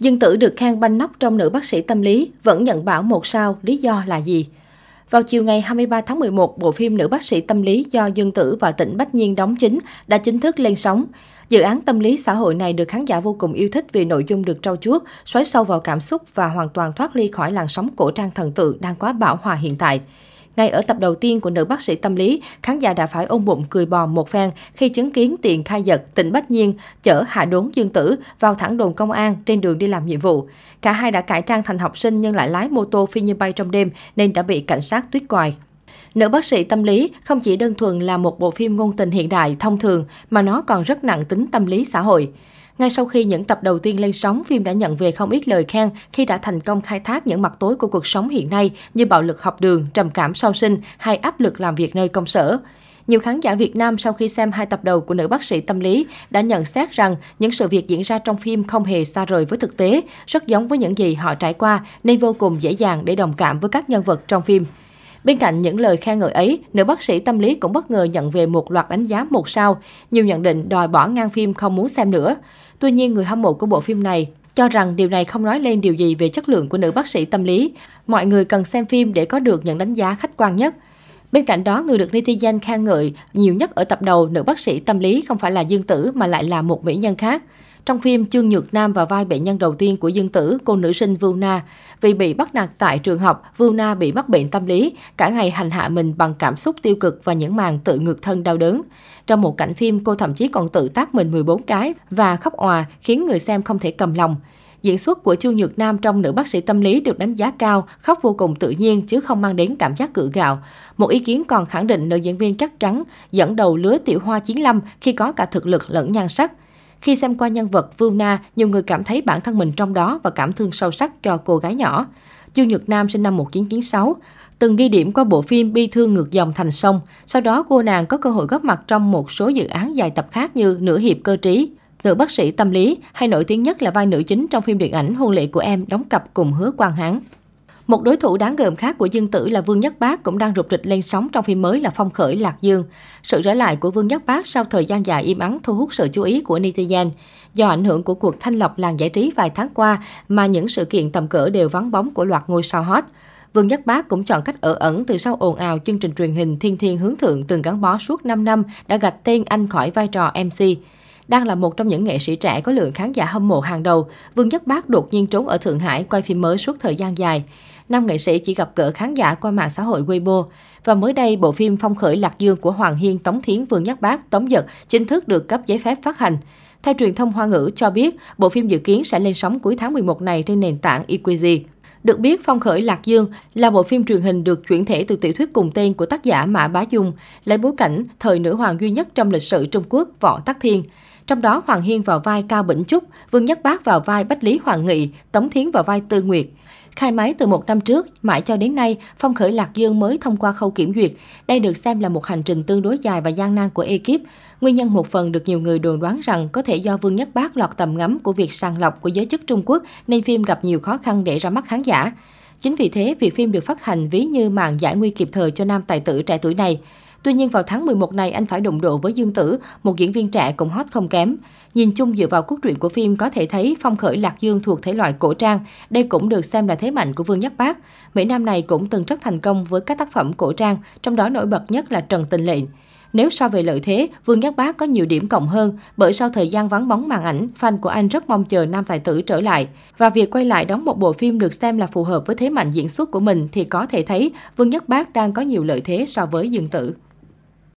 Dương Tử được khen banh nóc trong nữ bác sĩ tâm lý, vẫn nhận bảo một sao, lý do là gì? Vào chiều ngày 23 tháng 11, bộ phim Nữ bác sĩ tâm lý do Dương Tử và Tịnh Bách Nhiên đóng chính đã chính thức lên sóng. Dự án tâm lý xã hội này được khán giả vô cùng yêu thích vì nội dung được trau chuốt, xoáy sâu vào cảm xúc và hoàn toàn thoát ly khỏi làn sóng cổ trang thần tượng đang quá bão hòa hiện tại. Ngay ở tập đầu tiên của nữ bác sĩ tâm lý, khán giả đã phải ôm bụng cười bò một phen khi chứng kiến tiền khai giật tỉnh Bách Nhiên chở hạ đốn Dương Tử vào thẳng đồn công an trên đường đi làm nhiệm vụ. Cả hai đã cải trang thành học sinh nhưng lại lái mô tô phi như bay trong đêm nên đã bị cảnh sát tuyết quài. Nữ bác sĩ tâm lý không chỉ đơn thuần là một bộ phim ngôn tình hiện đại thông thường mà nó còn rất nặng tính tâm lý xã hội. Ngay sau khi những tập đầu tiên lên sóng, phim đã nhận về không ít lời khen khi đã thành công khai thác những mặt tối của cuộc sống hiện nay như bạo lực học đường, trầm cảm sau sinh hay áp lực làm việc nơi công sở. Nhiều khán giả Việt Nam sau khi xem hai tập đầu của nữ bác sĩ tâm lý đã nhận xét rằng những sự việc diễn ra trong phim không hề xa rời với thực tế, rất giống với những gì họ trải qua nên vô cùng dễ dàng để đồng cảm với các nhân vật trong phim. Bên cạnh những lời khen ngợi ấy, nữ bác sĩ tâm lý cũng bất ngờ nhận về một loạt đánh giá một sao, nhiều nhận định đòi bỏ ngang phim không muốn xem nữa. Tuy nhiên, người hâm mộ của bộ phim này cho rằng điều này không nói lên điều gì về chất lượng của nữ bác sĩ tâm lý. Mọi người cần xem phim để có được những đánh giá khách quan nhất. Bên cạnh đó, người được netizen khen ngợi nhiều nhất ở tập đầu nữ bác sĩ tâm lý không phải là Dương Tử mà lại là một mỹ nhân khác. Trong phim, Trương Nhược Nam vào vai bệnh nhân đầu tiên của Dương Tử, cô nữ sinh Vưu Na. Vì bị bắt nạt tại trường học, Vưu Na bị mắc bệnh tâm lý, cả ngày hành hạ mình bằng cảm xúc tiêu cực và những màn tự ngược thân đau đớn. Trong một cảnh phim, cô thậm chí còn tự tác mình 14 cái và khóc òa, khiến người xem không thể cầm lòng. Diễn xuất của Trương Nhược Nam trong nữ bác sĩ tâm lý được đánh giá cao, khóc vô cùng tự nhiên chứ không mang đến cảm giác cự gạo. Một ý kiến còn khẳng định nữ diễn viên chắc chắn dẫn đầu lứa tiểu hoa chiến lâm khi có cả thực lực lẫn nhan sắc. Khi xem qua nhân vật Vương Na, nhiều người cảm thấy bản thân mình trong đó và cảm thương sâu sắc cho cô gái nhỏ. Dương Nhật Nam sinh năm 1996, từng ghi điểm qua bộ phim Bi thương ngược dòng thành sông. Sau đó cô nàng có cơ hội góp mặt trong một số dự án dài tập khác như Nửa hiệp cơ trí, Nữ bác sĩ tâm lý hay nổi tiếng nhất là vai nữ chính trong phim điện ảnh Hôn lễ của em đóng cặp cùng Hứa Quang Hán. Một đối thủ đáng gờm khác của Dương Tử là Vương Nhất Bác cũng đang rục rịch lên sóng trong phim mới là Phong khởi Lạc Dương. Sự trở lại của Vương Nhất Bác sau thời gian dài im ắng thu hút sự chú ý của netizen. Do ảnh hưởng của cuộc thanh lọc làng giải trí vài tháng qua mà những sự kiện tầm cỡ đều vắng bóng của loạt ngôi sao hot. Vương Nhất Bác cũng chọn cách ở ẩn từ sau ồn ào chương trình truyền hình Thiên Thiên Hướng Thượng từng gắn bó suốt 5 năm đã gạch tên anh khỏi vai trò MC. Đang là một trong những nghệ sĩ trẻ có lượng khán giả hâm mộ hàng đầu, Vương Nhất Bác đột nhiên trốn ở Thượng Hải quay phim mới suốt thời gian dài. Nam nghệ sĩ chỉ gặp gỡ khán giả qua mạng xã hội Weibo. Và mới đây, bộ phim Phong khởi Lạc Dương của Hoàng Hiên, Tống Thiến, Vương Nhất Bác, Tống Giật chính thức được cấp giấy phép phát hành. Theo truyền thông Hoa ngữ cho biết, bộ phim dự kiến sẽ lên sóng cuối tháng 11 này trên nền tảng Equizy. Được biết, Phong khởi Lạc Dương là bộ phim truyền hình được chuyển thể từ tiểu thuyết cùng tên của tác giả Mã Bá Dung, lấy bối cảnh thời nữ hoàng duy nhất trong lịch sử Trung Quốc Võ Tắc Thiên. Trong đó Hoàng Hiên vào vai Cao Bỉnh Trúc, Vương Nhất Bác vào vai Bách Lý Hoàng Nghị, Tống Thiến vào vai Tư Nguyệt. Khai máy từ một năm trước, mãi cho đến nay, Phong khởi Lạc Dương mới thông qua khâu kiểm duyệt. Đây được xem là một hành trình tương đối dài và gian nan của ekip. Nguyên nhân một phần được nhiều người đồn đoán rằng có thể do Vương Nhất Bác lọt tầm ngắm của việc sàng lọc của giới chức Trung Quốc nên phim gặp nhiều khó khăn để ra mắt khán giả. Chính vì thế, việc phim được phát hành ví như màn giải nguy kịp thời cho nam tài tử trẻ tuổi này. Tuy nhiên vào tháng 11 này anh phải đụng độ với Dương Tử, một diễn viên trẻ cũng hot không kém. Nhìn chung dựa vào cốt truyện của phim có thể thấy phong khởi Lạc Dương thuộc thể loại cổ trang. Đây cũng được xem là thế mạnh của Vương Nhất Bác. Mỹ Nam này cũng từng rất thành công với các tác phẩm cổ trang, trong đó nổi bật nhất là Trần Tình Lệnh. Nếu so về lợi thế, Vương Nhất Bác có nhiều điểm cộng hơn bởi sau thời gian vắng bóng màn ảnh, fan của anh rất mong chờ nam tài tử trở lại. Và việc quay lại đóng một bộ phim được xem là phù hợp với thế mạnh diễn xuất của mình thì có thể thấy Vương Nhất Bác đang có nhiều lợi thế so với Dương Tử.